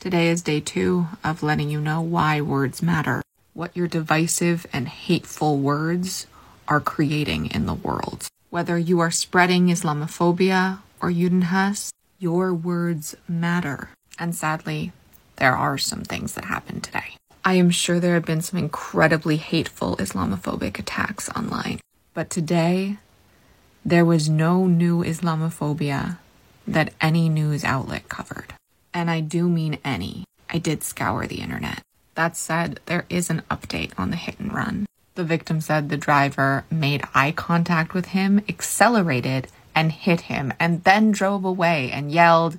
Today is day two of letting you know why words matter, what your divisive and hateful words are creating in the world. Whether you are spreading Islamophobia or Judenhass, your words matter. And sadly, there are some things that happened today. I am sure there have been some incredibly hateful Islamophobic attacks online. But today, there was no new Islamophobia that any news outlet covered. And I do mean any. I did scour the internet. That said, there is an update on the hit and run. The victim said the driver made eye contact with him, accelerated, and hit him, and then drove away and yelled,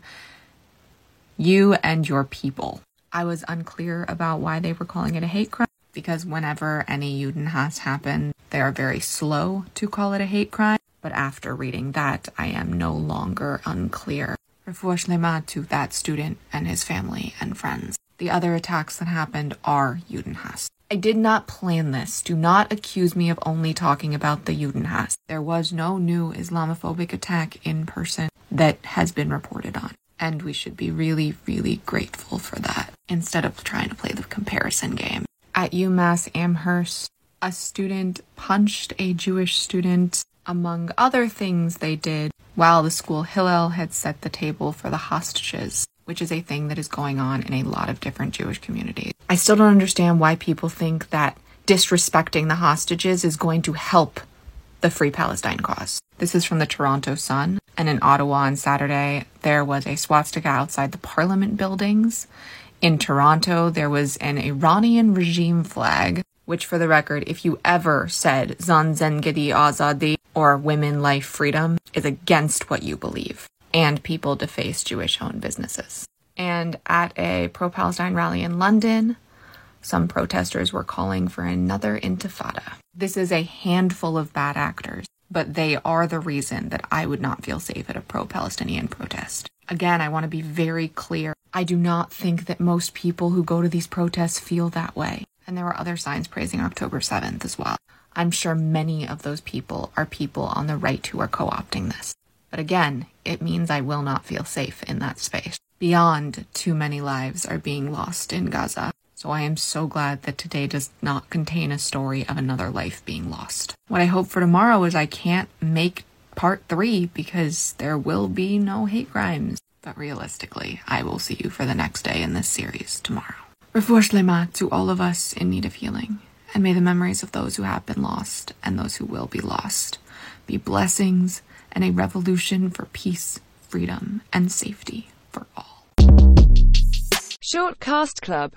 You and your people. I was unclear about why they were calling it a hate crime because whenever any Judenhass happened, they are very slow to call it a hate crime. But after reading that, I am no longer unclear. Refuah Shlema to that student and his family and friends. The other attacks that happened are Judenhass. I did not plan this. Do not accuse me of only talking about the Judenhass. There was no new Islamophobic attack in person that has been reported on. And we should be really, really grateful for that instead of trying to play the comparison game. At UMass Amherst, a student punched a Jewish student, among other things they did, while the school Hillel had set the table for the hostages which is a thing that is going on in a lot of different Jewish communities. I still don't understand why people think that disrespecting the hostages is going to help the Free Palestine cause. This is from the Toronto Sun. And in Ottawa on Saturday, there was a swastika outside the parliament buildings. In Toronto, there was an Iranian regime flag, which, for the record, if you ever said Zan Zendegi Azadi or women life freedom, is against what you believe and people deface Jewish owned businesses. And at a pro Palestine rally in London, some protesters were calling for another intifada. This is a handful of bad actors, but they are the reason that I would not feel safe at a pro Palestinian protest. Again, I want to be very clear. I do not think that most people who go to these protests feel that way. And there were other signs praising October 7th as well. I'm sure many of those people are people on the right who are co opting this. But again, it means I will not feel safe in that space. Beyond too many lives are being lost in Gaza. So I am so glad that today does not contain a story of another life being lost. What I hope for tomorrow is I can't make part three because there will be no hate crimes. But realistically, I will see you for the next day in this series tomorrow. Refuah Shlema to all of us in need of healing, and may the memories of those who have been lost and those who will be lost be blessings and a revolution for peace, freedom, and safety for all. Shortcast Club